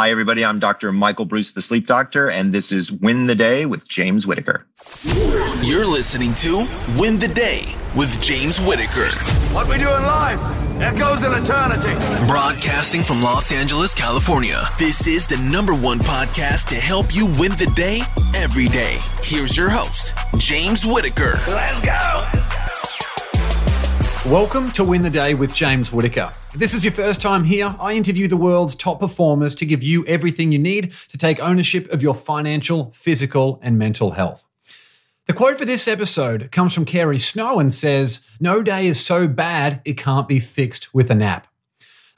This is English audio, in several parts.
Hi, everybody. I'm Dr. Michael Breus, the sleep doctor, and this is Win the Day with James Whitaker. You're listening to Win the Day with James Whitaker. What we do in life echoes in eternity. Broadcasting from Los Angeles, California. This is the number one podcast to help you win the day every day. Here's your host, James Whitaker. Let's go. Welcome to Win the Day with James Whitaker. If this is your first time here, I interview the world's top performers to give you everything you need to take ownership of your financial, physical, and mental health. The quote for this episode comes from Carrie Snow and says, No day is so bad it can't be fixed with a nap.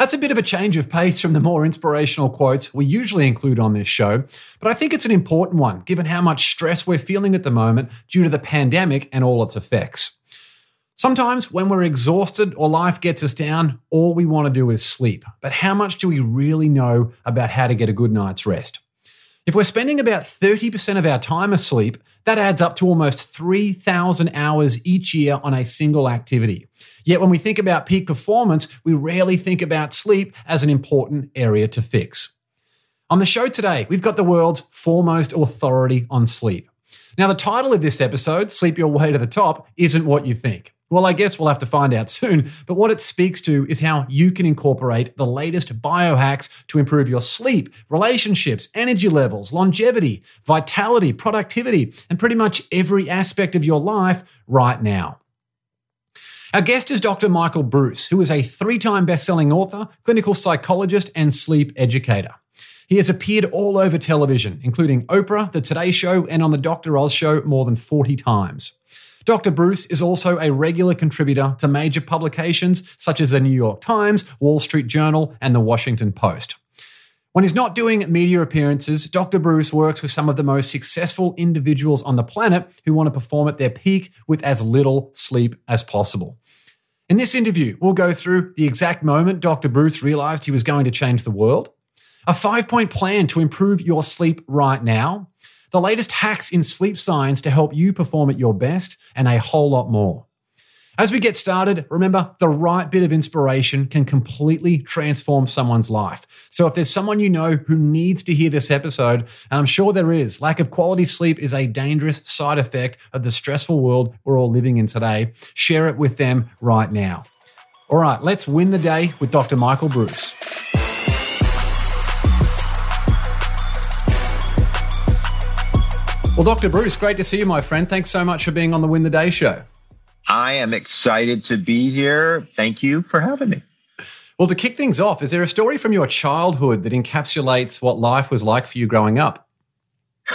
That's a bit of a change of pace from the more inspirational quotes we usually include on this show, but I think it's an important one given how much stress we're feeling at the moment due to the pandemic and all its effects. Sometimes when we're exhausted or life gets us down, all we want to do is sleep. But how much do we really know about how to get a good night's rest? If we're spending about 30% of our time asleep, that adds up to almost 3,000 hours each year on a single activity. Yet when we think about peak performance, we rarely think about sleep as an important area to fix. On the show today, we've got the world's foremost authority on sleep. Now, the title of this episode, Sleep Your Way to the Top, isn't what you think. Well, I guess we'll have to find out soon. But what it speaks to is how you can incorporate the latest biohacks to improve your sleep, relationships, energy levels, longevity, vitality, productivity, and pretty much every aspect of your life right now. Our guest is Dr. Michael Breus, who is a three time best-selling author, clinical psychologist, and sleep educator. He has appeared all over television, including Oprah, The Today Show, and on The Dr. Oz Show more than 40 times. Dr. Breus is also a regular contributor to major publications such as the New York Times, Wall Street Journal, and the Washington Post. When he's not doing media appearances, Dr. Breus works with some of the most successful individuals on the planet who want to perform at their peak with as little sleep as possible. In this interview, we'll go through the exact moment Dr. Breus realized he was going to change the world, a five point plan to improve your sleep right now, the latest hacks in sleep science to help you perform at your best, and a whole lot more. As we get started, remember the right bit of inspiration can completely transform someone's life. So if there's someone you know who needs to hear this episode, and I'm sure there is, lack of quality sleep is a dangerous side effect of the stressful world we're all living in today, share it with them right now. All right, let's win the day with Dr. Michael Breus. Well, Dr. Breus, great to see you, my friend. Thanks so much for being on the Win the Day show. I am excited to be here. Thank you for having me. Well, to kick things off, is there a story from your childhood that encapsulates what life was like for you growing up?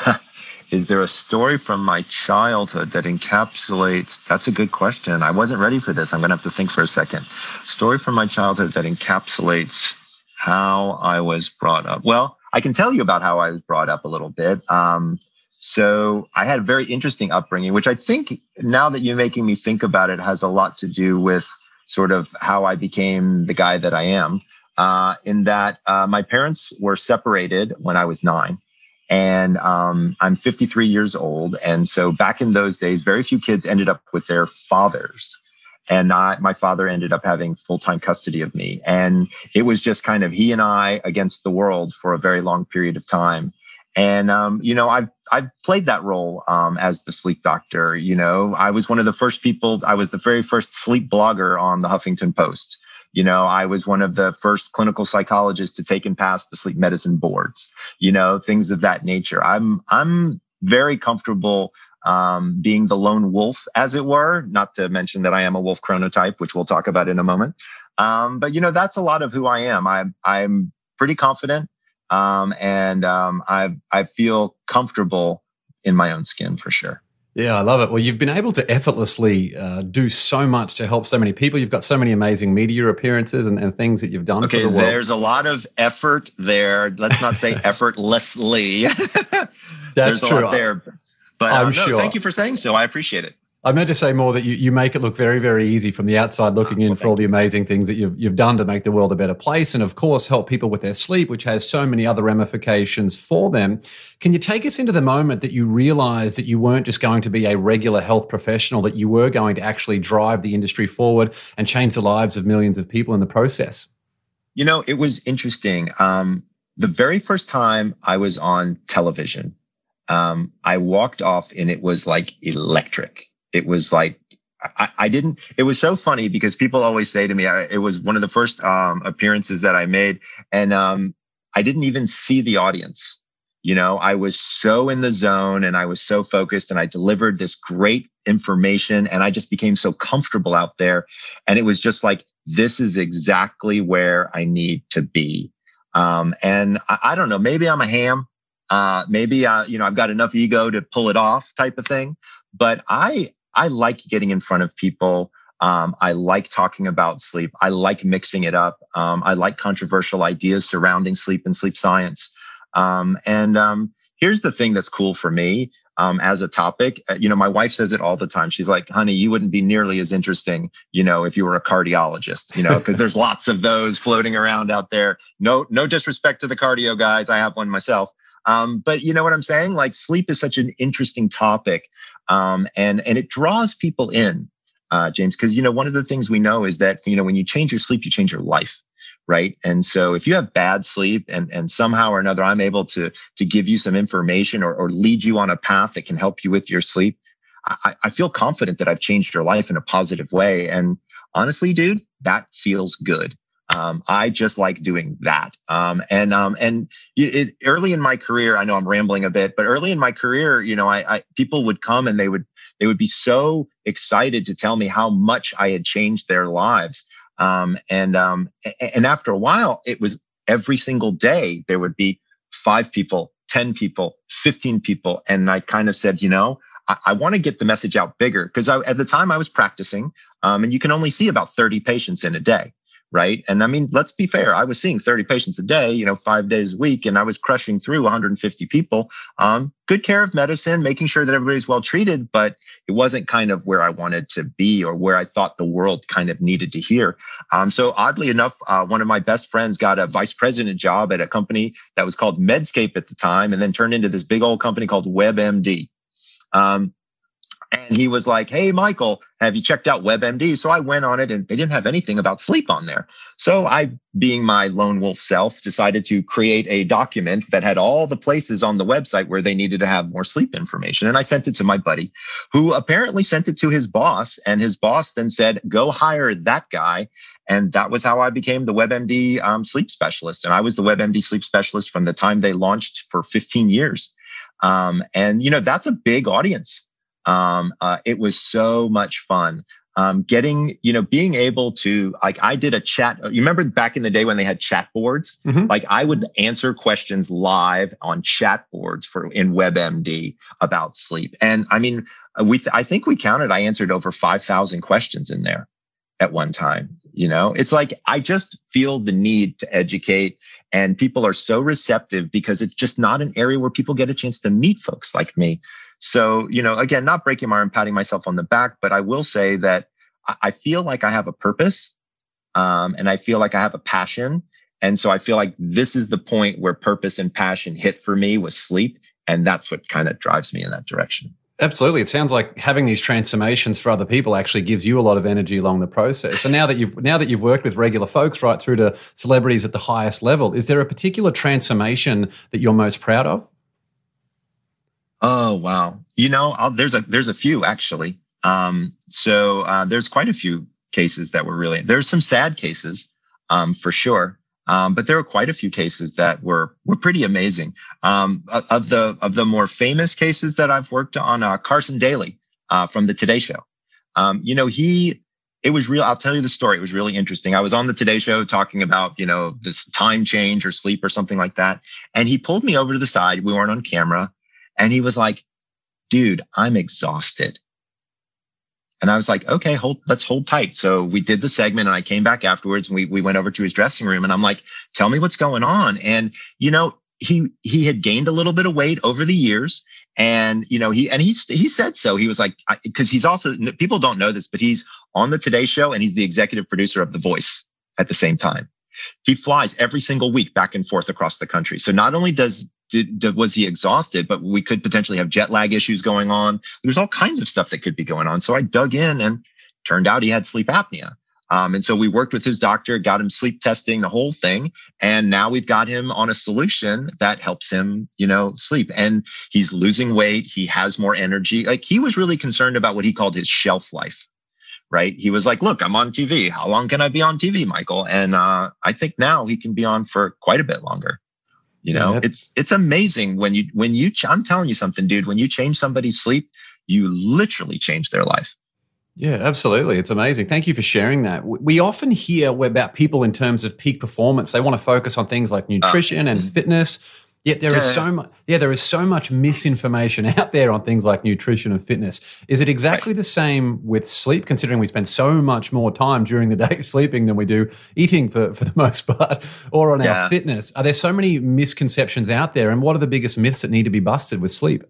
is there a story from my childhood that encapsulates? That's a good question. I wasn't ready for this. I'm going to have to think for a second. Story from my childhood that encapsulates how I was brought up. Well, I can tell you about how I was brought up a little bit. Um, so I had a very interesting upbringing, which I think now that you're making me think about it has a lot to do with sort of how I became the guy that I am. Uh, in that uh, my parents were separated when I was nine. And um, I'm 53 years old. And so back in those days, very few kids ended up with their fathers. And I, my father ended up having full time custody of me. And it was just kind of he and I against the world for a very long period of time. And um, you know, I've I've played that role um, as the sleep doctor. You know, I was one of the first people. I was the very first sleep blogger on the Huffington Post. You know, I was one of the first clinical psychologists to take and pass the sleep medicine boards. You know, things of that nature. I'm I'm very comfortable um, being the lone wolf, as it were. Not to mention that I am a wolf chronotype, which we'll talk about in a moment. Um, but you know, that's a lot of who I am. I I'm pretty confident um, and um, I I feel comfortable in my own skin for sure. Yeah, I love it. Well, you've been able to effortlessly uh, do so much to help so many people. You've got so many amazing media appearances and, and things that you've done. Okay, the there's a lot of effort there. Let's not say effortlessly. That's there's true. there, but I'm uh, no, sure. Thank you for saying so. I appreciate it. I meant to say more that you, you make it look very, very easy from the outside looking in for all the amazing things that you've, you've done to make the world a better place. And of course, help people with their sleep, which has so many other ramifications for them. Can you take us into the moment that you realized that you weren't just going to be a regular health professional, that you were going to actually drive the industry forward and change the lives of millions of people in the process? You know, it was interesting. Um, the very first time I was on television, um, I walked off and it was like electric. It was like I, I, didn't. It was so funny because people always say to me, I, it was one of the first um, appearances that I made, and um, I didn't even see the audience. You know, I was so in the zone and I was so focused, and I delivered this great information, and I just became so comfortable out there, and it was just like this is exactly where I need to be. Um, and I, I don't know, maybe I'm a ham. Uh, maybe uh, you know I've got enough ego to pull it off, type of thing. But I I like getting in front of people. Um, I like talking about sleep. I like mixing it up. Um, I like controversial ideas surrounding sleep and sleep science. Um, and um, here's the thing that's cool for me um, as a topic. Uh, you know, my wife says it all the time. She's like, honey, you wouldn't be nearly as interesting, you know, if you were a cardiologist, you know, because there's lots of those floating around out there. No, no disrespect to the cardio guys. I have one myself. Um, but you know what I'm saying? Like sleep is such an interesting topic, um, and and it draws people in, uh, James. Because you know one of the things we know is that you know when you change your sleep, you change your life, right? And so if you have bad sleep, and and somehow or another I'm able to to give you some information or or lead you on a path that can help you with your sleep, I, I feel confident that I've changed your life in a positive way. And honestly, dude, that feels good. Um, I just like doing that. Um, and um, and it, it, early in my career, I know I'm rambling a bit, but early in my career, you know, I, I people would come and they would they would be so excited to tell me how much I had changed their lives. Um, and um, and after a while, it was every single day there would be five people, ten people, fifteen people, and I kind of said, you know, I, want to get the message out bigger because at the time I was practicing, um, and you can only see about thirty patients in a day right? And I mean, let's be fair. I was seeing 30 patients a day, you know, five days a week, and I was crushing through 150 people. Um, good care of medicine, making sure that everybody's well treated, but it wasn't kind of where I wanted to be or where I thought the world kind of needed to hear. Um, so oddly enough, uh, one of my best friends got a vice president job at a company that was called Medscape at the time, and then turned into this big old company called WebMD. Um, and he was like, Hey, Michael, have you checked out WebMD? So I went on it and they didn't have anything about sleep on there. So I, being my lone wolf self, decided to create a document that had all the places on the website where they needed to have more sleep information. And I sent it to my buddy who apparently sent it to his boss. And his boss then said, Go hire that guy. And that was how I became the WebMD um, sleep specialist. And I was the WebMD sleep specialist from the time they launched for 15 years. Um, and, you know, that's a big audience um, uh, it was so much fun. Um, getting, you know, being able to, like, I did a chat. You remember back in the day when they had chat boards? Mm-hmm. Like, I would answer questions live on chat boards for in WebMD about sleep. And I mean, we, I think we counted, I answered over 5,000 questions in there at one time. You know, it's like I just feel the need to educate, and people are so receptive because it's just not an area where people get a chance to meet folks like me. So, you know, again, not breaking my arm, patting myself on the back, but I will say that I feel like I have a purpose um, and I feel like I have a passion. And so I feel like this is the point where purpose and passion hit for me with sleep. And that's what kind of drives me in that direction. Absolutely. It sounds like having these transformations for other people actually gives you a lot of energy along the process. And now that you've now that you've worked with regular folks right through to celebrities at the highest level, is there a particular transformation that you're most proud of? Oh wow! You know, I'll, there's a there's a few actually. Um, so uh, there's quite a few cases that were really there's some sad cases um, for sure, um, but there were quite a few cases that were were pretty amazing. Um, of the of the more famous cases that I've worked on, uh, Carson Daly uh, from the Today Show. Um, you know, he it was real. I'll tell you the story. It was really interesting. I was on the Today Show talking about, you know, this time change or sleep or something like that. And he pulled me over to the side. We weren't on camera. And he was like, dude, I'm exhausted. And I was like, okay, hold, let's hold tight. So we did the segment and I came back afterwards and we, we went over to his dressing room and I'm like, tell me what's going on. And, you know, he, he had gained a little bit of weight over the years and, you know, he, and he, he said so. He was like, cause he's also, people don't know this, but he's on the Today Show and he's the executive producer of The Voice at the same time. He flies every single week back and forth across the country. So not only does did, did, was he exhausted? But we could potentially have jet lag issues going on. There's all kinds of stuff that could be going on. So I dug in and turned out he had sleep apnea. Um, and so we worked with his doctor, got him sleep testing, the whole thing. And now we've got him on a solution that helps him, you know, sleep. And he's losing weight. He has more energy. Like he was really concerned about what he called his shelf life. Right. He was like, look, I'm on TV. How long can I be on TV, Michael? And uh, I think now he can be on for quite a bit longer. You know, yeah. it's it's amazing when you when you I'm telling you something, dude. When you change somebody's sleep, you literally change their life. Yeah, absolutely. It's amazing. Thank you for sharing that. We often hear about people in terms of peak performance. They want to focus on things like nutrition uh, and fitness. Yet there yeah. is so much yeah, there is so much misinformation out there on things like nutrition and fitness. Is it exactly right. the same with sleep, considering we spend so much more time during the day sleeping than we do eating for, for the most part, or on yeah. our fitness? Are there so many misconceptions out there? And what are the biggest myths that need to be busted with sleep?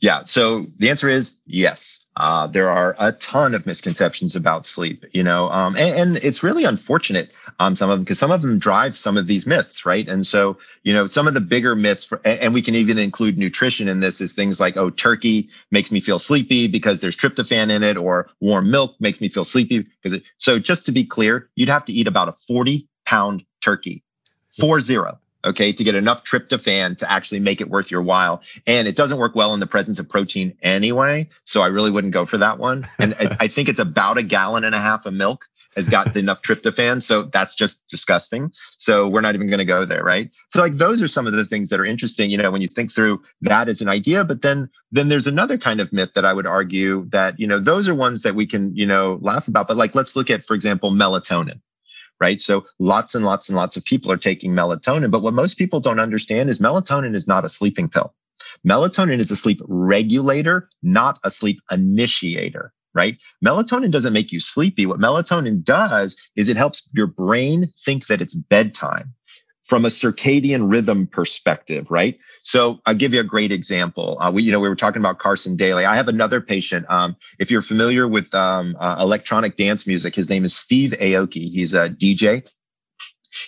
Yeah. So the answer is yes. Uh, there are a ton of misconceptions about sleep, you know, um, and, and, it's really unfortunate, um, some of them, because some of them drive some of these myths, right? And so, you know, some of the bigger myths, for, and we can even include nutrition in this, is things like, oh, turkey makes me feel sleepy because there's tryptophan in it, or warm milk makes me feel sleepy because it. So just to be clear, you'd have to eat about a 40 pound turkey, four zero okay, to get enough tryptophan to actually make it worth your while. And it doesn't work well in the presence of protein anyway. So I really wouldn't go for that one. And I, think it's about a gallon and a half of milk has got enough tryptophan. So that's just disgusting. So we're not even going to go there, right? So like those are some of the things that are interesting, you know, when you think through that as an idea, but then then there's another kind of myth that I would argue that, you know, those are ones that we can, you know, laugh about. But like let's look at, for example, melatonin right? So lots and lots and lots of people are taking melatonin. But what most people don't understand is melatonin is not a sleeping pill. Melatonin is a sleep regulator, not a sleep initiator, right? Melatonin doesn't make you sleepy. What melatonin does is it helps your brain think that it's bedtime from a circadian rhythm perspective, right? So I'll give you a great example. Uh, we, you know, we were talking about Carson Daly. I have another patient. Um, if you're familiar with um, uh, electronic dance music, his name is Steve Aoki. He's a DJ.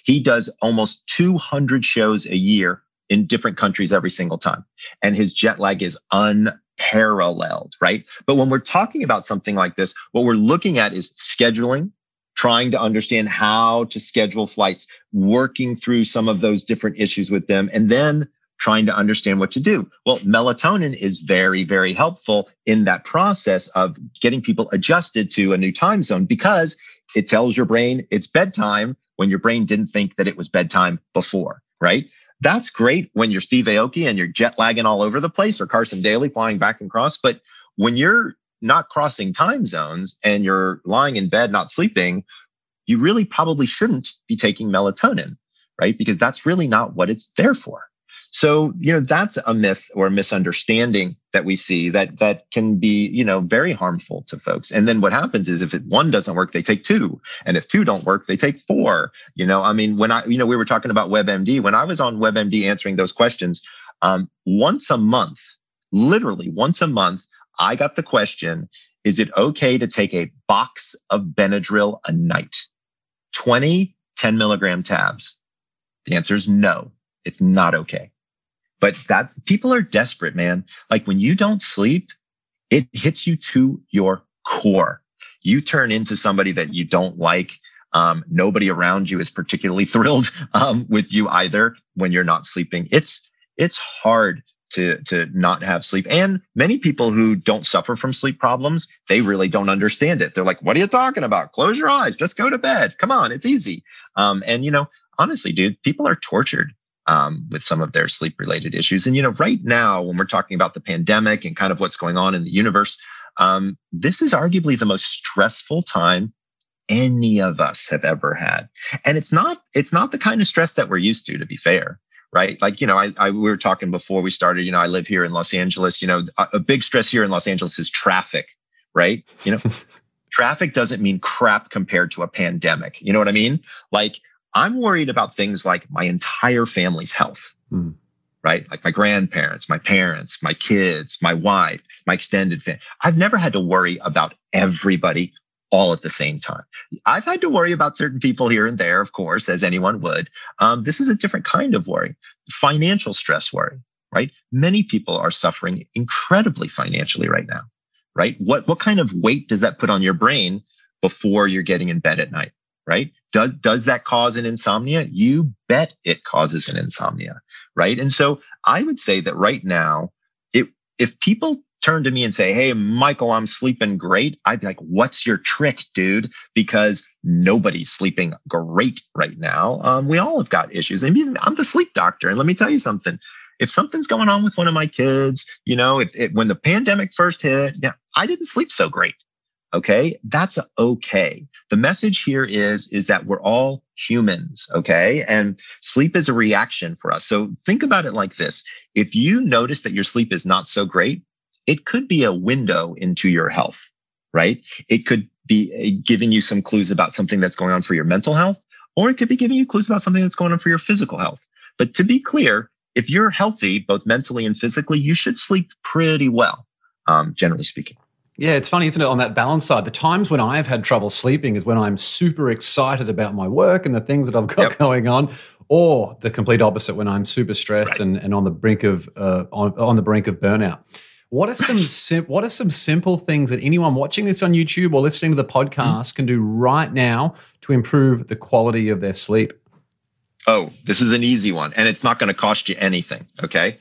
He does almost 200 shows a year in different countries every single time, and his jet lag is unparalleled, right? But when we're talking about something like this, what we're looking at is scheduling trying to understand how to schedule flights, working through some of those different issues with them, and then trying to understand what to do. Well, melatonin is very, very helpful in that process of getting people adjusted to a new time zone because it tells your brain it's bedtime when your brain didn't think that it was bedtime before, right? That's great when you're Steve Aoki and you're jet lagging all over the place or Carson Daly flying back and cross. But when you're not crossing time zones and you're lying in bed, not sleeping, you really probably shouldn't be taking melatonin, right? Because that's really not what it's there for. So, you know, that's a myth or a misunderstanding that we see that that can be, you know, very harmful to folks. And then what happens is if it, one doesn't work, they take two. And if two don't work, they take four. You know, I mean, when I, you know, we were talking about WebMD, when I was on WebMD answering those questions, um, once a month, literally once a month, I got the question, is it okay to take a box of Benadryl a night? 20 10 milligram tabs? The answer is no, it's not okay. But that's people are desperate, man. Like when you don't sleep, it hits you to your core. You turn into somebody that you don't like. Um, nobody around you is particularly thrilled um, with you either when you're not sleeping. It's it's hard to to not have sleep. And many people who don't suffer from sleep problems they really don't understand it. They're like what are you talking about? Close your eyes. Just go to bed. Come on. It's easy. Um, and you know honestly dude people are tortured um, with some of their sleep related issues. And you know right now when we're talking about the pandemic and kind of what's going on in the universe um, this is arguably the most stressful time any of us have ever had. And it's not it's not the kind of stress that we're used to to be fair right? Like, you know, I, I, we were talking before we started, you know, I live here in Los Angeles, you know, a, a big stress here in Los Angeles is traffic, right? You know, traffic doesn't mean crap compared to a pandemic. You know what I mean? Like, I'm worried about things like my entire family's health. Mm. Right? Like my grandparents, my parents, my kids, my wife, my extended family. I've never had to worry about everybody all at the same time. I've had to worry about certain people here and there, of course, as anyone would. Um, this is a different kind of worry, financial stress worry, right? Many people are suffering incredibly financially right now, right? What, what kind of weight does that put on your brain before you're getting in bed at night, right? Does, does that cause an insomnia? You bet it causes an insomnia, right? And so I would say that right now, it, if people turn to me and say, Hey, Michael, I'm sleeping great. I'd be like, What's your trick, dude? Because nobody's sleeping great right now. Um, we all have got issues. And even I'm the sleep doctor. And let me tell you something. If something's going on with one of my kids, you know, if when the pandemic first hit, yeah, I didn't sleep so great. Okay. That's okay. The message here is, is that we're all humans. Okay. And sleep is a reaction for us. So think about it like this. If you notice that your sleep is not so great, it could be a window into your health, right? It could be uh, giving you some clues about something that's going on for your mental health, or it could be giving you clues about something that's going on for your physical health. But to be clear, if you're healthy, both mentally and physically, you should sleep pretty well, um, generally speaking. Yeah, it's funny, isn't it? On that balance side, the times when I've had trouble sleeping is when I'm super excited about my work and the things that I've got yep. going on, or the complete opposite when I'm super stressed right. and, and on the brink of uh, on, on the brink of burnout. What are some sim- what are some simple things that anyone watching this on YouTube or listening to the podcast can do right now to improve the quality of their sleep? Oh, this is an easy one and it's not going to cost you anything, okay?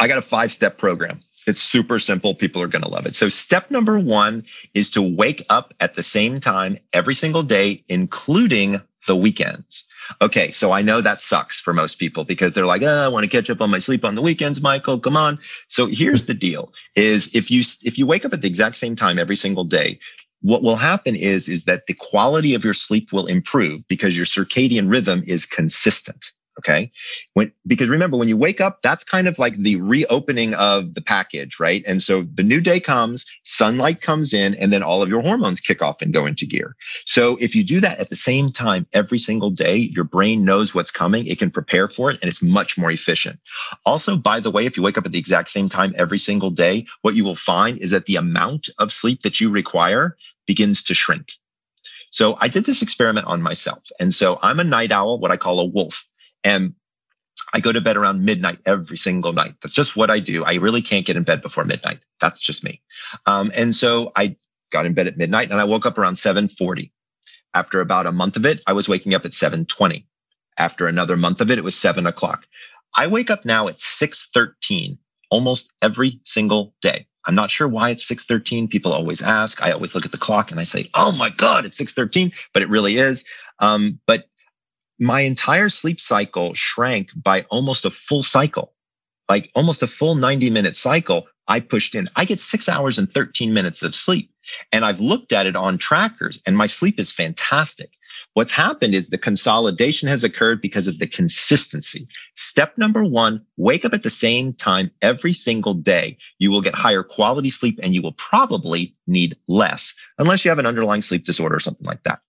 I got a 5-step program. It's super simple. People are going to love it. So step number 1 is to wake up at the same time every single day including the weekends. Okay, so I know that sucks for most people because they're like, oh, I want to catch up on my sleep on the weekends, Michael. Come on. So here's the deal: is if you if you wake up at the exact same time every single day, what will happen is is that the quality of your sleep will improve because your circadian rhythm is consistent. Okay. When, because remember, when you wake up, that's kind of like the reopening of the package, right? And so the new day comes, sunlight comes in, and then all of your hormones kick off and go into gear. So if you do that at the same time every single day, your brain knows what's coming. It can prepare for it and it's much more efficient. Also, by the way, if you wake up at the exact same time every single day, what you will find is that the amount of sleep that you require begins to shrink. So I did this experiment on myself. And so I'm a night owl, what I call a wolf. And I go to bed around midnight every single night. That's just what I do. I really can't get in bed before midnight. That's just me. Um, and so I got in bed at midnight and I woke up around 740. After about a month of it, I was waking up at 720. After another month of it, it was seven o'clock. I wake up now at 613 almost every single day. I'm not sure why it's 613. People always ask. I always look at the clock and I say, oh my God, it's 613, but it really is. Um, but my entire sleep cycle shrank by almost a full cycle, like almost a full 90 minute cycle. I pushed in. I get six hours and 13 minutes of sleep. And I've looked at it on trackers and my sleep is fantastic. What's happened is the consolidation has occurred because of the consistency. Step number one, wake up at the same time every single day. You will get higher quality sleep and you will probably need less unless you have an underlying sleep disorder or something like that.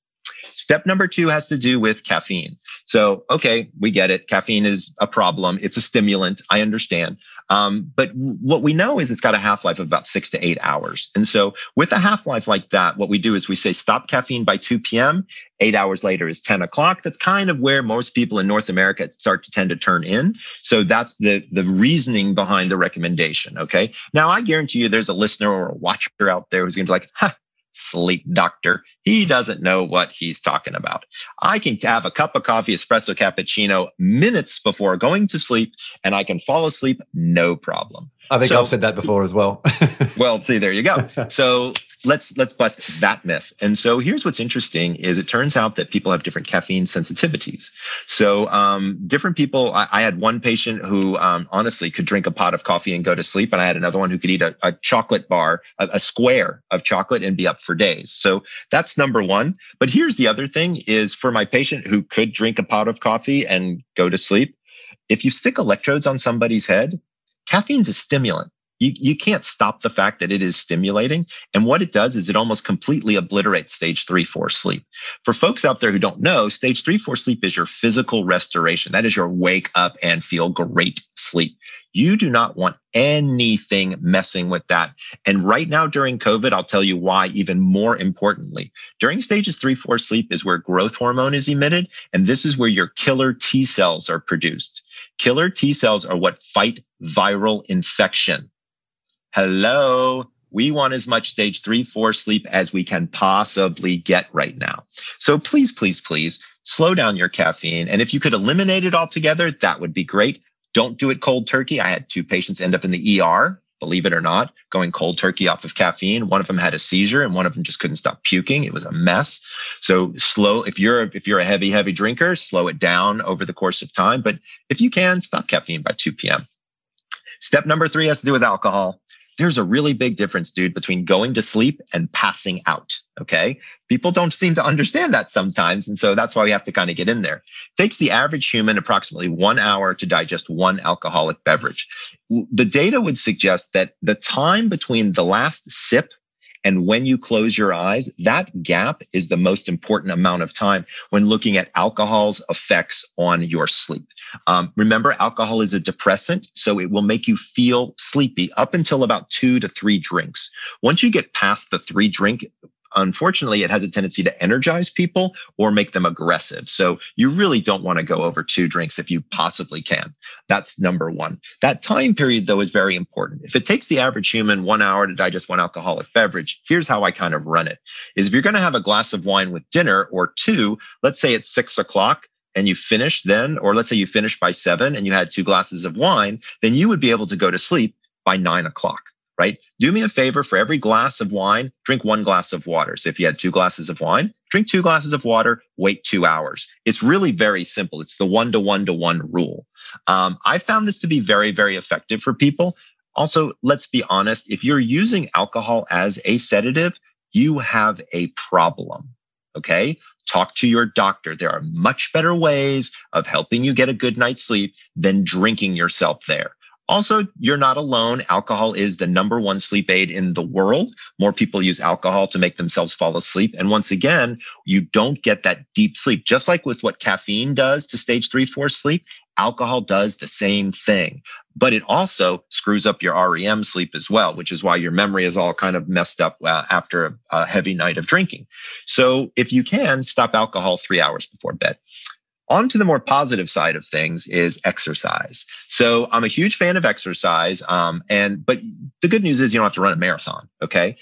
Step number two has to do with caffeine. So, okay, we get it. Caffeine is a problem. It's a stimulant. I understand. Um, but what we know is it's got a half life of about six to eight hours. And so, with a half life like that, what we do is we say stop caffeine by 2 p.m. Eight hours later is 10 o'clock. That's kind of where most people in North America start to tend to turn in. So that's the the reasoning behind the recommendation. Okay. Now I guarantee you, there's a listener or a watcher out there who's going to be like, "Ha, sleep doctor. He doesn't know what he's talking about. I can have a cup of coffee, espresso cappuccino minutes before going to sleep, and I can fall asleep no problem. I think so, I've said that before as well. well, see, there you go. So let's let's bust that myth. And so here's what's interesting: is it turns out that people have different caffeine sensitivities. So um, different people. I, I, had one patient who um, honestly could drink a pot of coffee and go to sleep, and I had another one who could eat a, a chocolate bar, a, a square of chocolate, and be up for days. So that's number one. But here's the other thing: is for my patient who could drink a pot of coffee and go to sleep. If you stick electrodes on somebody's head, caffeine's a stimulant. You, you can't stop the fact that it is stimulating. And what it does is it almost completely obliterates stage three, four sleep. For folks out there who don't know, stage three, four sleep is your physical restoration. That is your wake up and feel great sleep. You do not want anything messing with that. And right now during COVID, I'll tell you why even more importantly. During stages three, four sleep is where growth hormone is emitted. And this is where your killer T cells are produced. Killer T cells are what fight viral infection. Hello. we want as much stage three, four sleep as we can possibly get right now. So please, please, please slow down your caffeine. And if you could eliminate it altogether, that would be great. Don't do it cold turkey. I had two patients end up in the ER, believe it or not, going cold turkey off of caffeine. One of them had a seizure and one of them just couldn't stop puking. It was a mess. So slow, if you're if you're a heavy, heavy drinker, slow it down over the course of time. But if you can, stop caffeine by 2 p.m. Step number three has to do with alcohol there's a really big difference, dude, between going to sleep and passing out. Okay. People don't seem to understand that sometimes. And so that's why we have to kind of get in there. It takes the average human approximately one hour to digest one alcoholic beverage. The data would suggest that the time between the last sip and when you close your eyes, that gap is the most important amount of time when looking at alcohol's effects on your sleep. Um, remember, alcohol is a depressant, so it will make you feel sleepy up until about two to three drinks. Once you get past the three drink unfortunately, it has a tendency to energize people or make them aggressive. So you really don't want to go over two drinks if you possibly can. That's number one. That time period, though, is very important. If it takes the average human one hour to digest one alcoholic beverage, here's how I kind of run it is if you're going to have a glass of wine with dinner or two, let's say it's six o'clock, and you finish then, or let's say you finish by seven and you had two glasses of wine, then you would be able to go to sleep by nine o'clock right? Do me a favor for every glass of wine, drink one glass of water. So if you had two glasses of wine, drink two glasses of water, wait two hours. It's really very simple. It's the one to one to one rule. Um, I found this to be very, very effective for people. Also, let's be honest, if you're using alcohol as a sedative, you have a problem. Okay. Talk to your doctor. There are much better ways of helping you get a good night's sleep than drinking yourself there. Also, you're not alone. Alcohol is the number one sleep aid in the world. More people use alcohol to make themselves fall asleep. And once again, you don't get that deep sleep. Just like with what caffeine does to stage three, four sleep, alcohol does the same thing. But it also screws up your REM sleep as well, which is why your memory is all kind of messed up uh, after a heavy night of drinking. So if you can, stop alcohol three hours before bed. On to the more positive side of things is exercise. So I'm a huge fan of exercise. Um, and but the good news is you don't have to run a marathon. Okay.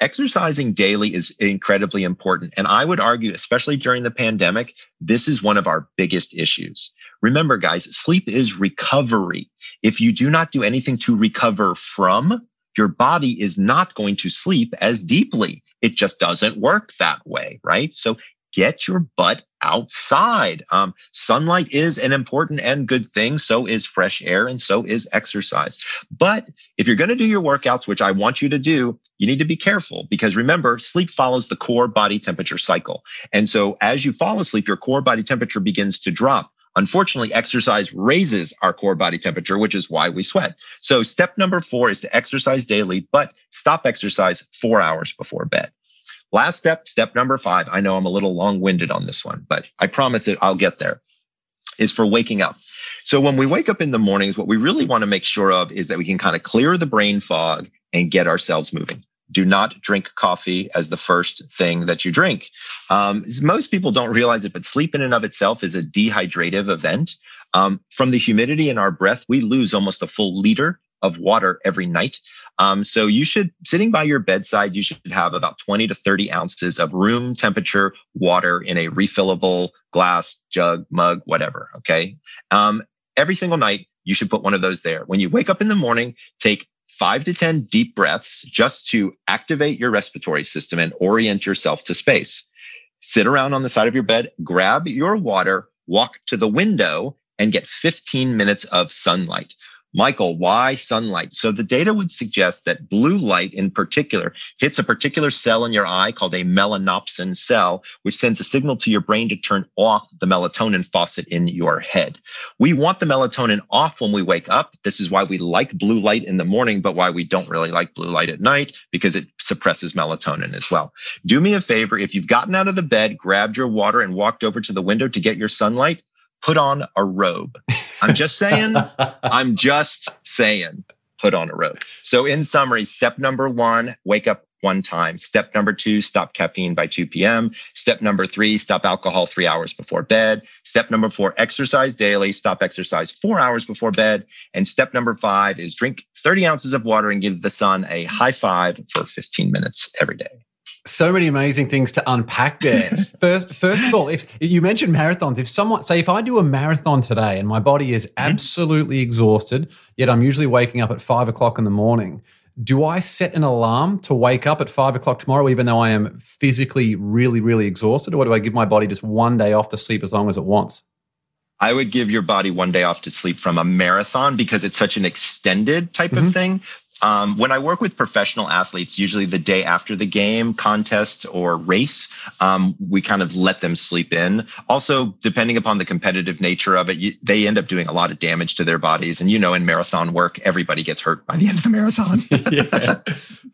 Exercising daily is incredibly important. And I would argue, especially during the pandemic, this is one of our biggest issues. Remember, guys, sleep is recovery. If you do not do anything to recover from, your body is not going to sleep as deeply. It just doesn't work that way, right? So get your butt outside. Um, sunlight is an important and good thing. So is fresh air and so is exercise. But if you're going to do your workouts, which I want you to do, you need to be careful because remember, sleep follows the core body temperature cycle. And so as you fall asleep, your core body temperature begins to drop. Unfortunately, exercise raises our core body temperature, which is why we sweat. So step number four is to exercise daily, but stop exercise four hours before bed. Last step, step number five. I know I'm a little long winded on this one, but I promise it, I'll get there, is for waking up. So when we wake up in the mornings, what we really want to make sure of is that we can kind of clear the brain fog and get ourselves moving. Do not drink coffee as the first thing that you drink. Um, most people don't realize it, but sleep in and of itself is a dehydrative event. Um, from the humidity in our breath, we lose almost a full liter of water every night. Um, so you should, sitting by your bedside, you should have about 20 to 30 ounces of room temperature water in a refillable glass, jug, mug, whatever. Okay. Um, every single night, you should put one of those there. When you wake up in the morning, take five to 10 deep breaths just to activate your respiratory system and orient yourself to space. Sit around on the side of your bed, grab your water, walk to the window, and get 15 minutes of sunlight. Michael, why sunlight? So the data would suggest that blue light in particular hits a particular cell in your eye called a melanopsin cell, which sends a signal to your brain to turn off the melatonin faucet in your head. We want the melatonin off when we wake up. This is why we like blue light in the morning, but why we don't really like blue light at night because it suppresses melatonin as well. Do me a favor. If you've gotten out of the bed, grabbed your water and walked over to the window to get your sunlight, put on a robe. I'm just saying, I'm just saying, put on a robe. So, in summary, step number one, wake up one time. Step number two, stop caffeine by 2 p.m. Step number three, stop alcohol three hours before bed. Step number four, exercise daily, stop exercise four hours before bed. And step number five is drink 30 ounces of water and give the sun a high five for 15 minutes every day. So many amazing things to unpack there. first, first of all, if, if, you mentioned marathons, if someone say if I do a marathon today and my body is mm-hmm. absolutely exhausted, yet I'm usually waking up at five o'clock in the morning, do I set an alarm to wake up at five o'clock tomorrow, even though I am physically really, really exhausted, or do I give my body just one day off to sleep as long as it wants? I would give your body one day off to sleep from a marathon because it's such an extended type mm-hmm. of thing. Um, when I work with professional athletes, usually the day after the game, contest, or race, um, we kind of let them sleep in. Also, depending upon the competitive nature of it, you, they end up doing a lot of damage to their bodies. And you know, in marathon work, everybody gets hurt by the end of the marathon. yeah,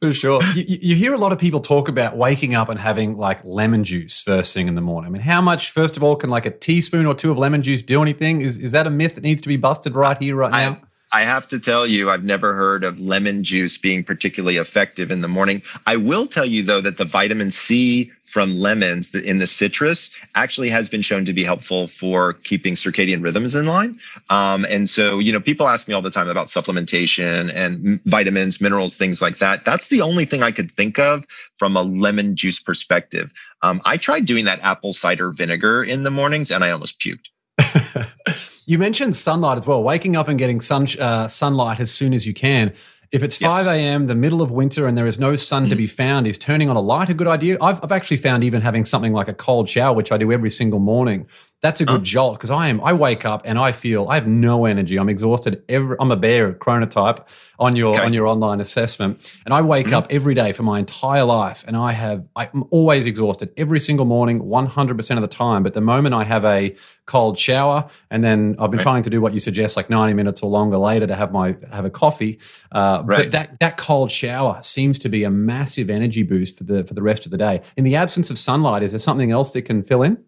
for sure. You, you, hear a lot of people talk about waking up and having like lemon juice first thing in the morning. I mean, how much, first of all, can like a teaspoon or two of lemon juice do anything? Is, is that a myth that needs to be busted right here, right now? I, I have to tell you, I've never heard of lemon juice being particularly effective in the morning. I will tell you, though, that the vitamin C from lemons in the citrus actually has been shown to be helpful for keeping circadian rhythms in line. Um, and so, you know, people ask me all the time about supplementation and vitamins, minerals, things like that. That's the only thing I could think of from a lemon juice perspective. Um, I tried doing that apple cider vinegar in the mornings and I almost puked. you mentioned sunlight as well, waking up and getting sun, uh, sunlight as soon as you can. If it's yes. 5 a.m., the middle of winter, and there is no sun mm. to be found, is turning on a light a good idea? I've, I've actually found even having something like a cold shower, which I do every single morning, that's a good jolt because I am. I wake up and I feel I have no energy. I'm exhausted. Every, I'm a bear chronotype on your okay. on your online assessment, and I wake mm-hmm. up every day for my entire life, and I have I'm always exhausted every single morning, 100 percent of the time. But the moment I have a cold shower, and then I've been right. trying to do what you suggest, like 90 minutes or longer later, to have my have a coffee. Uh, right. But that that cold shower seems to be a massive energy boost for the for the rest of the day. In the absence of sunlight, is there something else that can fill in?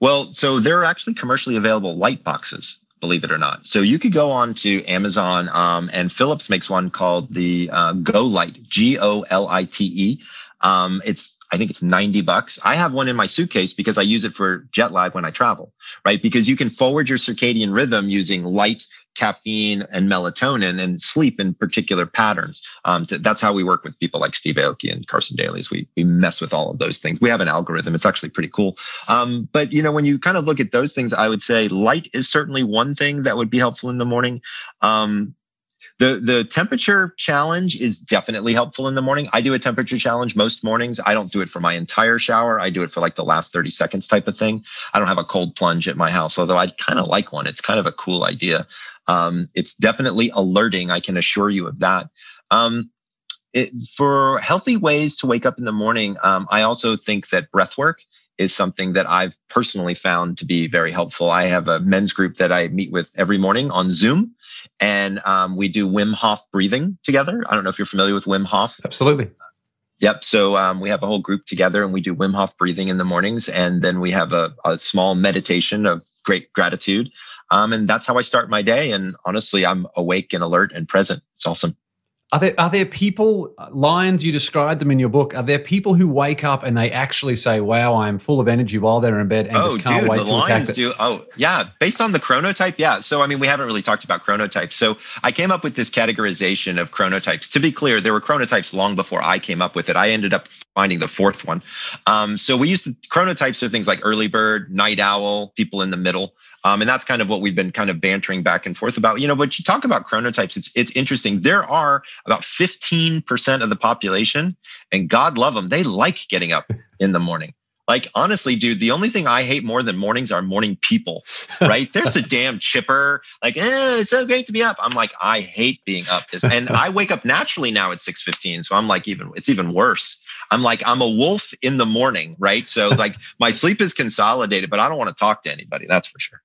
Well, so there are actually commercially available light boxes, believe it or not. So you could go on to Amazon, um, and Philips makes one called the uh, Go Light, G O L I T E. Um, it's I think it's 90 bucks. I have one in my suitcase because I use it for jet lag when I travel, right? Because you can forward your circadian rhythm using light caffeine and melatonin and sleep in particular patterns. Um, that's how we work with people like Steve Aoki and Carson Daly. We we mess with all of those things. We have an algorithm. It's actually pretty cool. Um, but you know, when you kind of look at those things, I would say light is certainly one thing that would be helpful in the morning. Um, the the temperature challenge is definitely helpful in the morning. I do a temperature challenge most mornings. I don't do it for my entire shower. I do it for like the last 30 seconds type of thing. I don't have a cold plunge at my house, although I kind of like one. It's kind of a cool idea. Um, it's definitely alerting. I can assure you of that. Um, it, for healthy ways to wake up in the morning, um, I also think that breath work is something that I've personally found to be very helpful. I have a men's group that I meet with every morning on Zoom, and um, we do Wim Hof breathing together. I don't know if you're familiar with Wim Hof. Absolutely. Yep. So um, we have a whole group together and we do Wim Hof breathing in the mornings. And then we have a, a small meditation of great gratitude. Um, and that's how I start my day. And honestly, I'm awake and alert and present. It's awesome. Are there are there people lions you described them in your book? Are there people who wake up and they actually say, "Wow, I'm full of energy" while they're in bed and oh, just can't dude, wait the to lions attack? Do, oh, yeah, based on the chronotype, yeah. So I mean, we haven't really talked about chronotypes. So I came up with this categorization of chronotypes. To be clear, there were chronotypes long before I came up with it. I ended up finding the fourth one. Um, so we used to, chronotypes are things like early bird, night owl, people in the middle. Um, and that's kind of what we've been kind of bantering back and forth about. You know, but you talk about chronotypes, it's it's interesting. There are about 15% of the population, and God love them, they like getting up in the morning. Like honestly, dude, the only thing I hate more than mornings are morning people, right? There's a damn chipper, like, eh, it's so great to be up. I'm like, I hate being up. And I wake up naturally now at 6:15. So I'm like, even it's even worse. I'm like, I'm a wolf in the morning, right? So like my sleep is consolidated, but I don't want to talk to anybody, that's for sure.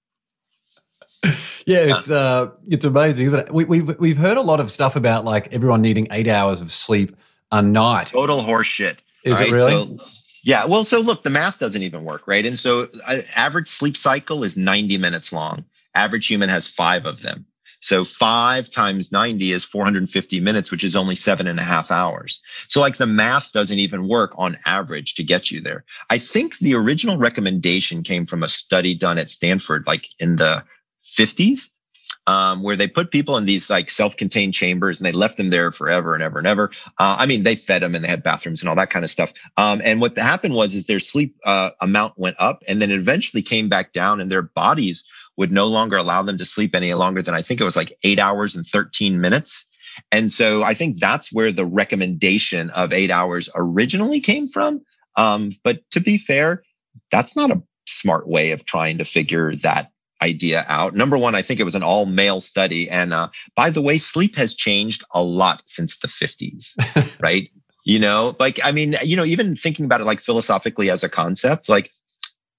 yeah, it's uh, it's amazing, isn't it? We, we've we've heard a lot of stuff about like everyone needing eight hours of sleep a night. Total horseshit. Is right? it really? So, yeah. Well, so look, the math doesn't even work, right? And so, uh, average sleep cycle is ninety minutes long. Average human has five of them. So five times 90 is 450 minutes, which is only seven and a half hours. So like the math doesn't even work on average to get you there. I think the original recommendation came from a study done at Stanford, like in the 50s um, where they put people in these like self-contained chambers and they left them there forever and ever and ever. Uh, I mean, they fed them and they had bathrooms and all that kind of stuff. Um, and what happened was is their sleep uh, amount went up and then it eventually came back down and their bodies would no longer allow them to sleep any longer than I think it was like eight hours and 13 minutes. And so I think that's where the recommendation of eight hours originally came from. Um, but to be fair, that's not a smart way of trying to figure that idea out. Number one, I think it was an all male study. And uh, by the way, sleep has changed a lot since the 50s, right? You know, like, I mean, you know, even thinking about it like philosophically as a concept, like,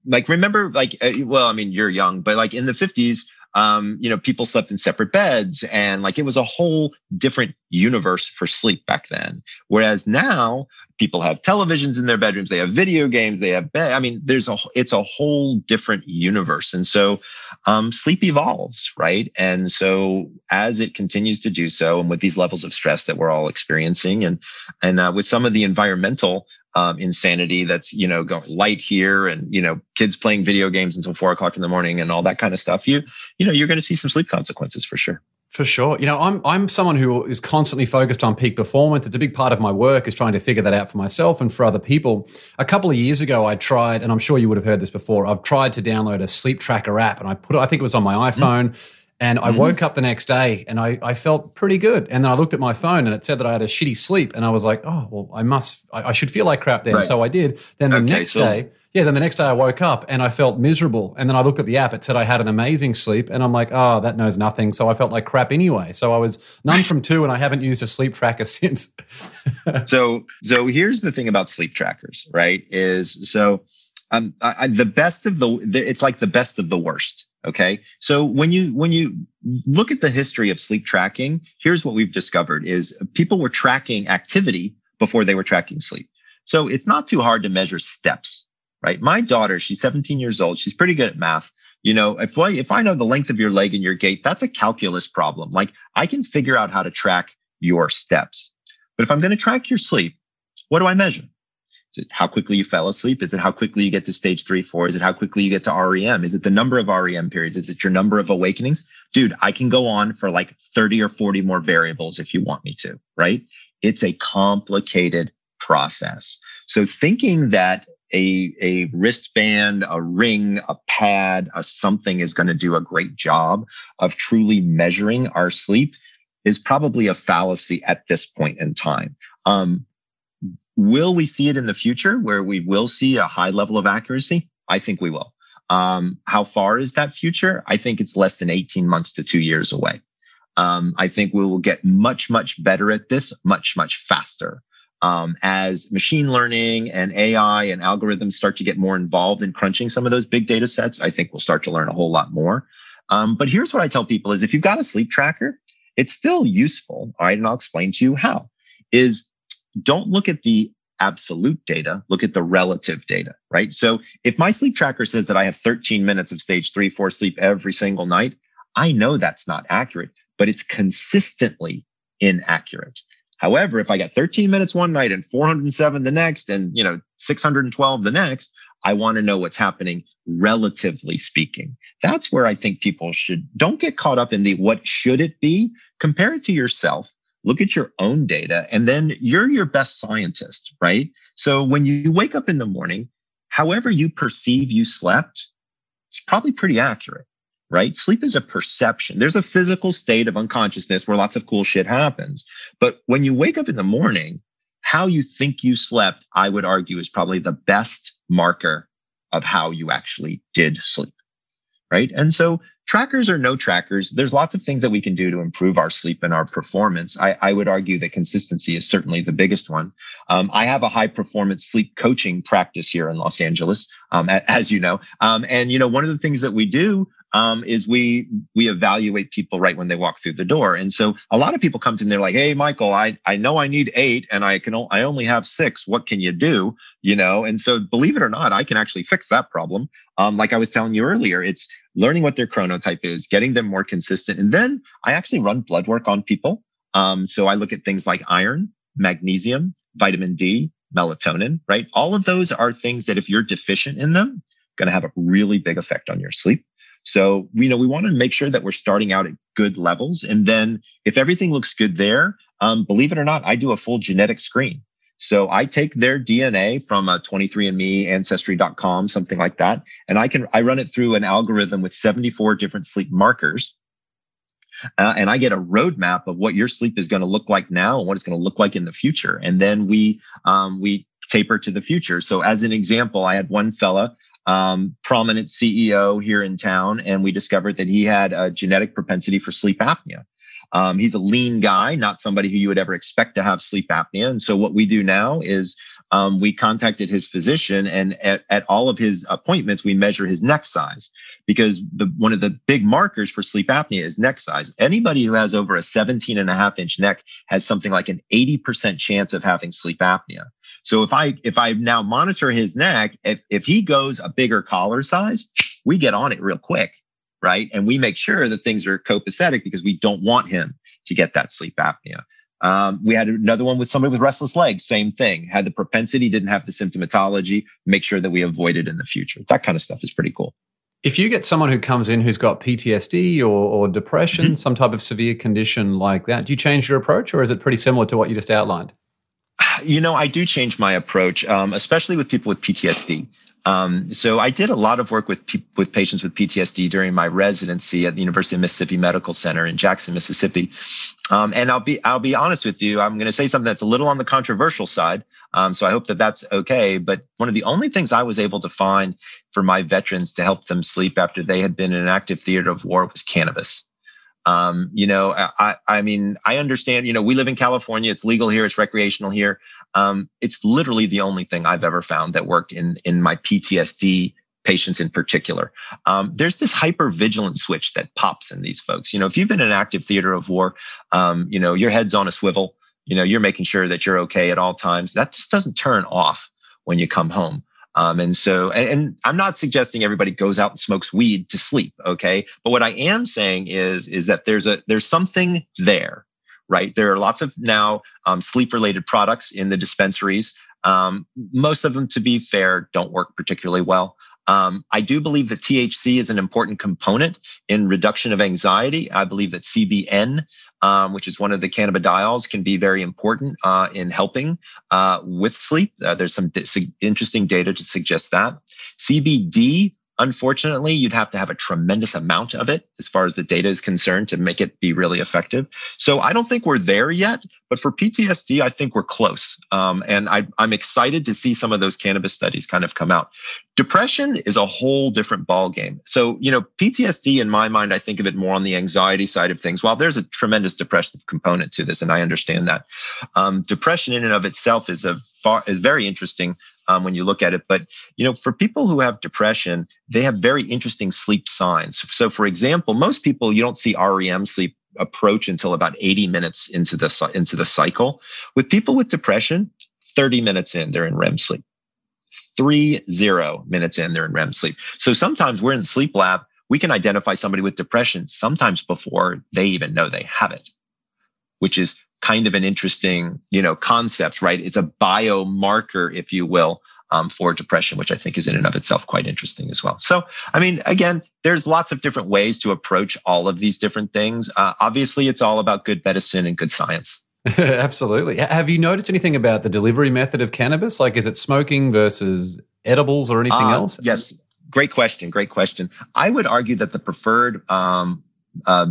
like remember, like, uh, well, I mean, you're young, but like in the 50s, um, you know, people slept in separate beds and like it was a whole different universe for sleep back then. Whereas now people have televisions in their bedrooms they have video games they have bed i mean there's a it's a whole different universe and so um, sleep evolves right and so as it continues to do so and with these levels of stress that we're all experiencing and and uh, with some of the environmental um, insanity that's you know going light here and you know kids playing video games until four o'clock in the morning and all that kind of stuff you you know you're going to see some sleep consequences for sure for sure. You know, I'm I'm someone who is constantly focused on peak performance. It's a big part of my work is trying to figure that out for myself and for other people. A couple of years ago I tried and I'm sure you would have heard this before. I've tried to download a sleep tracker app and I put it I think it was on my mm-hmm. And I mm-hmm. woke up the next day and I, I felt pretty good. And then I looked at my phone and it said that I had a shitty sleep. And I was like, oh, well, I must, I, I should feel like crap then. Right. So I did. Then the okay, next so- day, yeah, then the next day I woke up and I felt miserable. And then I looked at the app, it said I had an amazing sleep. And I'm like, oh, that knows nothing. So I felt like crap anyway. So I was none from two and I haven't used a sleep tracker since. so, so here's the thing about sleep trackers, right? Is so um, I, the best of the, it's like the best of the worst. Okay. So when you, when you look at the history of sleep tracking, here's what we've discovered is people were tracking activity before they were tracking sleep. So it's not too hard to measure steps right? My daughter, she's 17 years old. She's pretty good at math. You know, if I, if I know the length of your leg and your gait, that's a calculus problem. Like I can figure out how to track your steps. But if I'm going to track your sleep, what do I measure? It how quickly you fell asleep? Is it how quickly you get to stage three, four? Is it how quickly you get to REM? Is it the number of REM periods? Is it your number of awakenings? Dude, I can go on for like 30 or 40 more variables if you want me to, right? It's a complicated process. So thinking that a, a wristband, a ring, a pad, a something is going to do a great job of truly measuring our sleep is probably a fallacy at this point in time. Um, will we see it in the future where we will see a high level of accuracy? I think we will. Um, how far is that future? I think it's less than 18 months to two years away. Um, I think we will get much, much better at this much, much faster um, as machine learning and AI and algorithms start to get more involved in crunching some of those big data sets, I think we'll start to learn a whole lot more. Um, but here's what I tell people is if you've got a sleep tracker, it's still useful. All right. And I'll explain to you how is don't look at the absolute data, look at the relative data, right? So if my sleep tracker says that I have 13 minutes of stage three, four sleep every single night, I know that's not accurate, but it's consistently inaccurate. However, if I got 13 minutes one night and 407 the next and, you know, 612 the next, I want to know what's happening relatively speaking. That's where I think people should don't get caught up in the what should it be? Compare it to yourself. Look at your own data and then you're your best scientist, right? So when you wake up in the morning, however you perceive you slept, it's probably pretty accurate right? Sleep is a perception. There's a physical state of unconsciousness where lots of cool shit happens. But when you wake up in the morning, how you think you slept, I would argue, is probably the best marker of how you actually did sleep. Right. And so trackers or no trackers, there's lots of things that we can do to improve our sleep and our performance. I, I would argue that consistency is certainly the biggest one. Um, I have a high performance sleep coaching practice here in Los Angeles, um, as you know. Um, and, you know, one of the things that we do um, is we we evaluate people right when they walk through the door. And so a lot of people come to me, they're like, "Hey, Michael, I I know I need eight, and I can I only have six. What can you do?" You know, and so believe it or not, I can actually fix that problem. Um, like I was telling you earlier, it's learning what their chronotype is, getting them more consistent, and then I actually run blood work on people. Um, so I look at things like iron, magnesium, vitamin D, melatonin, right? All of those are things that if you're deficient in them, going to have a really big effect on your sleep. So, you know, we want to make sure that we're starting out at good levels. And then if everything looks good there, um, believe it or not, I do a full genetic screen. So I take their DNA from a 23andMe, Ancestry.com, something like that, and I can I run it through an algorithm with 74 different sleep markers, uh, and I get a roadmap of what your sleep is going to look like now and what it's going to look like in the future. And then we um, we taper to the future. So as an example, I had one fella um, prominent CEO here in town, and we discovered that he had a genetic propensity for sleep apnea. Um, he's a lean guy, not somebody who you would ever expect to have sleep apnea. And so what we do now is um, we contacted his physician, and at, at all of his appointments, we measure his neck size because the one of the big markers for sleep apnea is neck size. Anybody who has over a 17 and a half inch neck has something like an 80% chance of having sleep apnea. So if I if I now monitor his neck, if if he goes a bigger collar size, we get on it real quick, right? And we make sure that things are copacetic because we don't want him to get that sleep apnea. Um, we had another one with somebody with restless legs, same thing. Had the propensity, didn't have the symptomatology. Make sure that we avoid it in the future. That kind of stuff is pretty cool. If you get someone who comes in who's got PTSD or, or depression, mm-hmm. some type of severe condition like that, do you change your approach or is it pretty similar to what you just outlined? You know, I do change my approach, um, especially with people with PTSD. Um, so I did a lot of work with pe- with patients with PTSD during my residency at the University of Mississippi Medical Center in Jackson, Mississippi. Um, and I'll be I'll be honest with you. I'm going to say something that's a little on the controversial side. Um, so I hope that that's okay. But one of the only things I was able to find for my veterans to help them sleep after they had been in an active theater of war was cannabis. Um, you know, I, I mean, I understand, you know, we live in California. It's legal here. It's recreational here. Um, it's literally the only thing I've ever found that worked in, in my PTSD patients in particular. Um, there's this hyper vigilant switch that pops in these folks. You know, if you've been in an active theater of war, um, you know, your head's on a swivel, you know, you're making sure that you're okay at all times. That just doesn't turn off when you come home. Um, and so, and, and, I'm not suggesting everybody goes out and smokes weed to sleep. Okay. But what I am saying is, is that there's a, there's something there, right? There are lots of now um, sleep related products in the dispensaries. Um, most of them, to be fair, don't work particularly well. Um, I do believe that THC is an important component in reduction of anxiety. I believe that CBN, um, which is one of the cannabidiols, can be very important uh, in helping uh, with sleep. Uh, there's some interesting data to suggest that. CBD Unfortunately, you'd have to have a tremendous amount of it as far as the data is concerned to make it be really effective. So I don't think we're there yet, but for PTSD, I think we're close. Um, and I, I'm excited to see some of those cannabis studies kind of come out. Depression is a whole different ballgame. So, you know, PTSD in my mind, I think of it more on the anxiety side of things. While there's a tremendous depressive component to this, and I understand that, um, depression in and of itself is a far is very interesting um, when you look at it. But you know, for people who have depression, they have very interesting sleep signs. So, for example, most people you don't see REM sleep approach until about 80 minutes into the into the cycle. With people with depression, 30 minutes in, they're in REM sleep. Three zero minutes in, they're in REM sleep. So sometimes we're in the sleep lab. We can identify somebody with depression sometimes before they even know they have it, which is kind of an interesting, you know, concept, right? It's a biomarker, if you will, um, for depression, which I think is in and of itself quite interesting as well. So, I mean, again, there's lots of different ways to approach all of these different things. Uh, obviously, it's all about good medicine and good science. Absolutely. Have you noticed anything about the delivery method of cannabis? Like, is it smoking versus edibles or anything uh, else? Yes. Great question. Great question. I would argue that the preferred um, uh,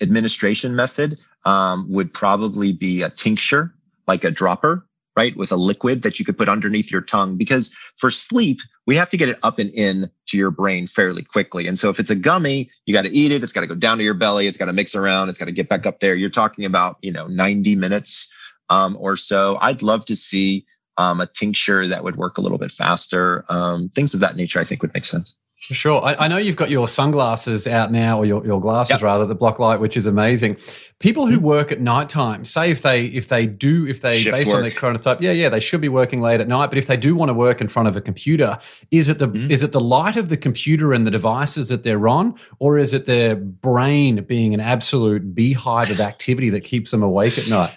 administration method um, would probably be a tincture, like a dropper, right? With a liquid that you could put underneath your tongue. Because for sleep, we have to get it up and in to your brain fairly quickly. And so if it's a gummy, you got to eat it. It's got to go down to your belly. It's got to mix around. It's got to get back up there. You're talking about, you know, 90 minutes um, or so. I'd love to see um, a tincture that would work a little bit faster. Um, things of that nature, I think would make sense. Sure. I, I, know you've got your sunglasses out now, or your, your glasses yep. rather, the block light, which is amazing. People who mm-hmm. work at nighttime, say if they if they do if they Shift based work. on their chronotype, yeah, yeah, they should be working late at night. But if they do want to work in front of a computer, is it the mm-hmm. is it the light of the computer and the devices that they're on, or is it their brain being an absolute beehive of activity that keeps them awake at night?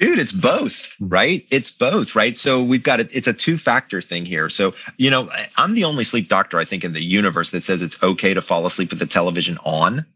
Dude, it's both, hmm. right? It's both, right? So we've got it. It's a two factor thing here. So, you know, I'm the only sleep doctor, I think, in the universe that says it's okay to fall asleep with the television on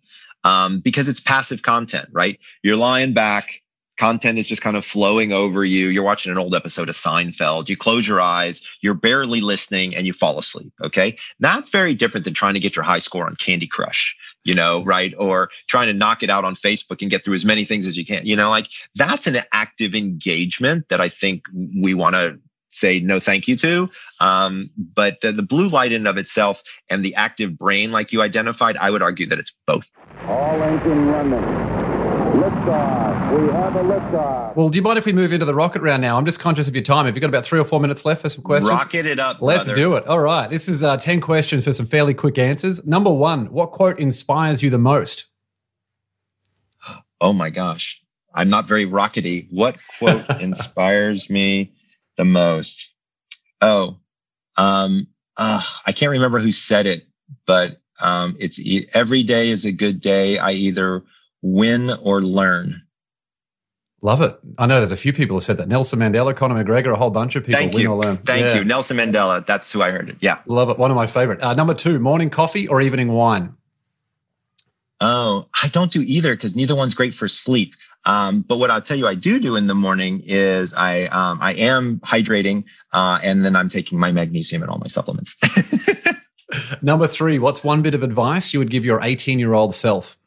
um, because it's passive content, right? You're lying back, content is just kind of flowing over you. You're watching an old episode of Seinfeld. You close your eyes, you're barely listening, and you fall asleep. Okay. That's very different than trying to get your high score on Candy Crush you know, right? Or trying to knock it out on Facebook and get through as many things as you can. You know, like that's an active engagement that I think we want to say no thank you to. Um, but the, blue light in of itself and the active brain, like you identified, I would argue that it's both. All engine running. Liftoff. We have a liftoff. Well, do you mind if we move into the rocket round now? I'm just conscious of your time. Have you got about three or four minutes left for some questions? Rocket it up. Let's brother. do it. All right. This is uh, 10 questions for some fairly quick answers. Number one, what quote inspires you the most? Oh my gosh. I'm not very rockety. What quote inspires me the most? Oh, um, uh, I can't remember who said it, but um, it's every day is a good day. I either win or learn. Love it. I know there's a few people who said that. Nelson Mandela, Conor McGregor, a whole bunch of people. Thank win you. or learn. Thank yeah. you. Nelson Mandela. That's who I heard it. Yeah. Love it. One of my favorite. Uh, number two, morning coffee or evening wine? Oh, I don't do either because neither one's great for sleep. Um, but what I'll tell you, I do do in the morning is I um, I am hydrating, uh, and then I'm taking my magnesium and all my supplements. Number three, what's one bit of advice you would give your 18 year old self?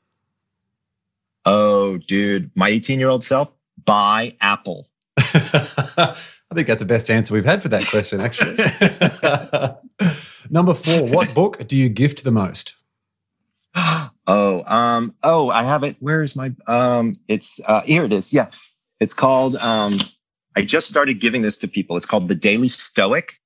Oh, dude, my 18 year old self, buy Apple. I think that's the best answer we've had for that question, actually. Number four, what book do you gift the most? Oh, um, oh, I have it. Where is my um it's uh here it is. Yeah. It's called um I just started giving this to people. It's called The Daily Stoic.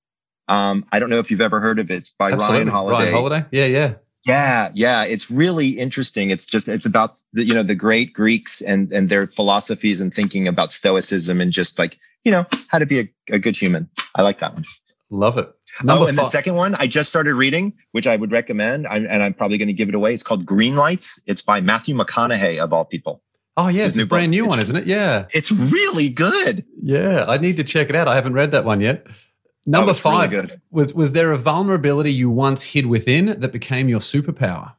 Um, I don't know if you've ever heard of it. It's by Absolutely. Ryan Holiday. Ryan Holiday? Yeah, yeah. Yeah, yeah, it's really interesting. It's just it's about the you know the great Greeks and and their philosophies and thinking about stoicism and just like you know how to be a, a good human. I like that one. Love it. Oh, Number oh, and five. the second one I just started reading, which I would recommend, I, and I'm probably going to give it away. It's called Green Lights. It's by Matthew McConaughey of all people. Oh yeah, it's, it's a brand new one, isn't it? Yeah, it's really good. Yeah, I need to check it out. I haven't read that one yet. Number five really was was there a vulnerability you once hid within that became your superpower?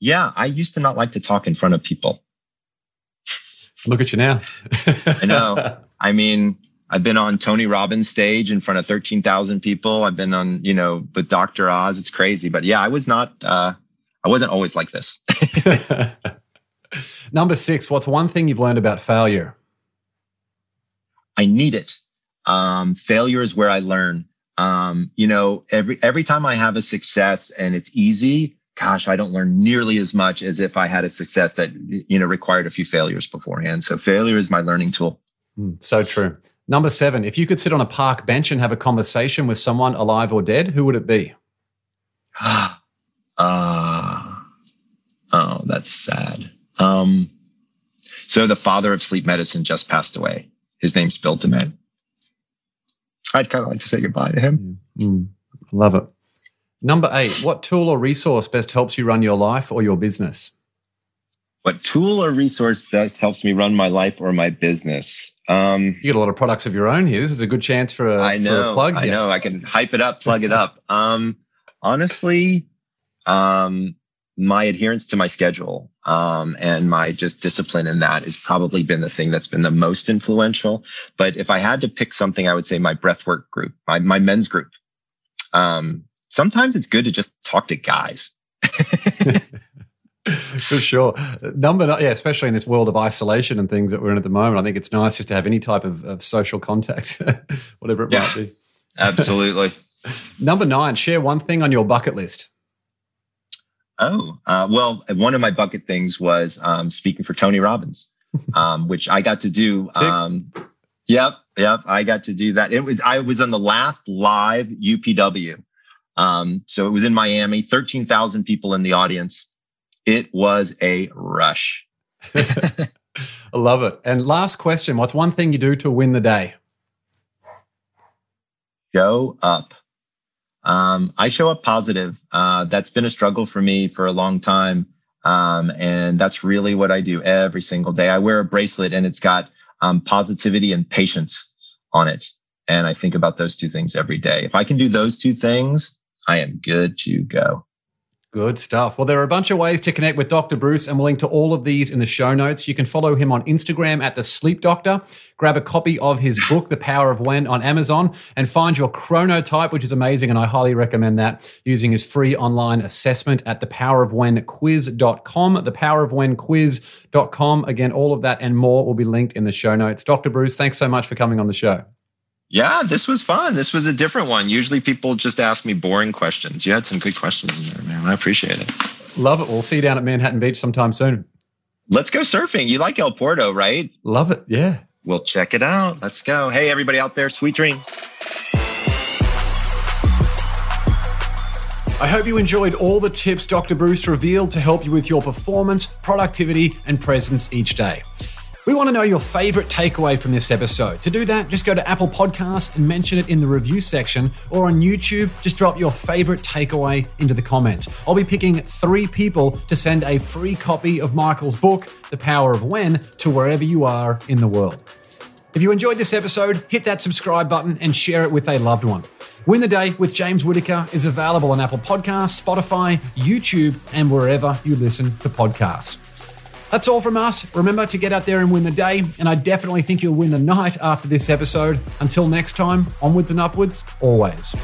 Yeah, I used to not like to talk in front of people. Look at you now. I know. I mean, I've been on Tony Robbins stage in front of 13,000 people. I've been on, you know, with Dr. Oz. It's crazy. But yeah, I was not, uh, I wasn't always like this. Number six, what's one thing you've learned about failure? I need it. Um, failure is where I learn. Um, you know, every every time I have a success and it's easy, gosh, I don't learn nearly as much as if I had a success that you know required a few failures beforehand. So failure is my learning tool. Mm, so true. Number seven, if you could sit on a park bench and have a conversation with someone alive or dead, who would it be? uh, oh, that's sad. Um, so the father of sleep medicine just passed away. His name's Bill Dement. I'd kind of like to say goodbye to him. Mm, love it. Number eight, what tool or resource best helps you run your life or your business? What tool or resource best helps me run my life or my business? Um, you get a lot of products of your own here. This is a good chance for a, I know, for a plug. Here. I know. I can hype it up, plug it up. Um, honestly, um, my adherence to my schedule um, and my just discipline in that has probably been the thing that's been the most influential. But if I had to pick something, I would say my breathwork group, my my men's group. Um, sometimes it's good to just talk to guys. For sure. Number yeah, especially in this world of isolation and things that we're in at the moment, I think it's nice just to have any type of, of social contact, whatever it yeah, might be. Absolutely. Number nine, share one thing on your bucket list. Oh, uh, well, one of my bucket things was um, speaking for Tony Robbins, um, which I got to do. Um, yep, yep, I got to do that. It was I was on the last live UPW Um, so it was in Miami, 13,000 people in the audience. It was a rush. I love it. And last question What's one thing you do to win the day? Show up. Um, I show up positive. Uh, that's been a struggle for me for a long time. Um, and that's really what I do every single day. I wear a bracelet and it's got um, positivity and patience on it. And I think about those two things every day. If I can do those two things, I am good to go. Good stuff. Well, there are a bunch of ways to connect with Dr. Breus, and we'll link to all of these in the show notes. You can follow him on Instagram at The Sleep Doctor, grab a copy of his book, The Power of When, on Amazon, and find your chronotype, which is amazing, and I highly recommend that using his free online assessment at thepowerofwhenquiz.com. Thepowerofwhenquiz.com. Again, all of that and more will be linked in the show notes. Dr. Breus, thanks so much for coming on the show. Yeah, this was fun. This was a different one. Usually people just ask me boring questions. You had some good questions in there, man. I appreciate it. Love it. We'll see you down at Manhattan Beach sometime soon. Let's go surfing. You like El Porto, right? Love it. Yeah. We'll check it out. Let's go. Hey, everybody out there, sweet dream. I hope you enjoyed all the tips Dr. Breus revealed to help you with your performance, productivity, and presence each day. We want to know your favorite takeaway from this episode. To do that, just go to Apple Podcasts and mention it in the review section, or on YouTube, just drop your favorite takeaway into the comments. I'll be picking three people to send a free copy of Michael's book, The Power of When, to wherever you are in the world. If you enjoyed this episode, hit that subscribe button and share it with a loved one. Win the Day with James Whitaker is available on Apple Podcasts, Spotify, YouTube, and wherever you listen to podcasts. That's all from us. Remember to get out there and win the day, and I definitely think you'll win the night after this episode. Until next time, onwards and upwards, always.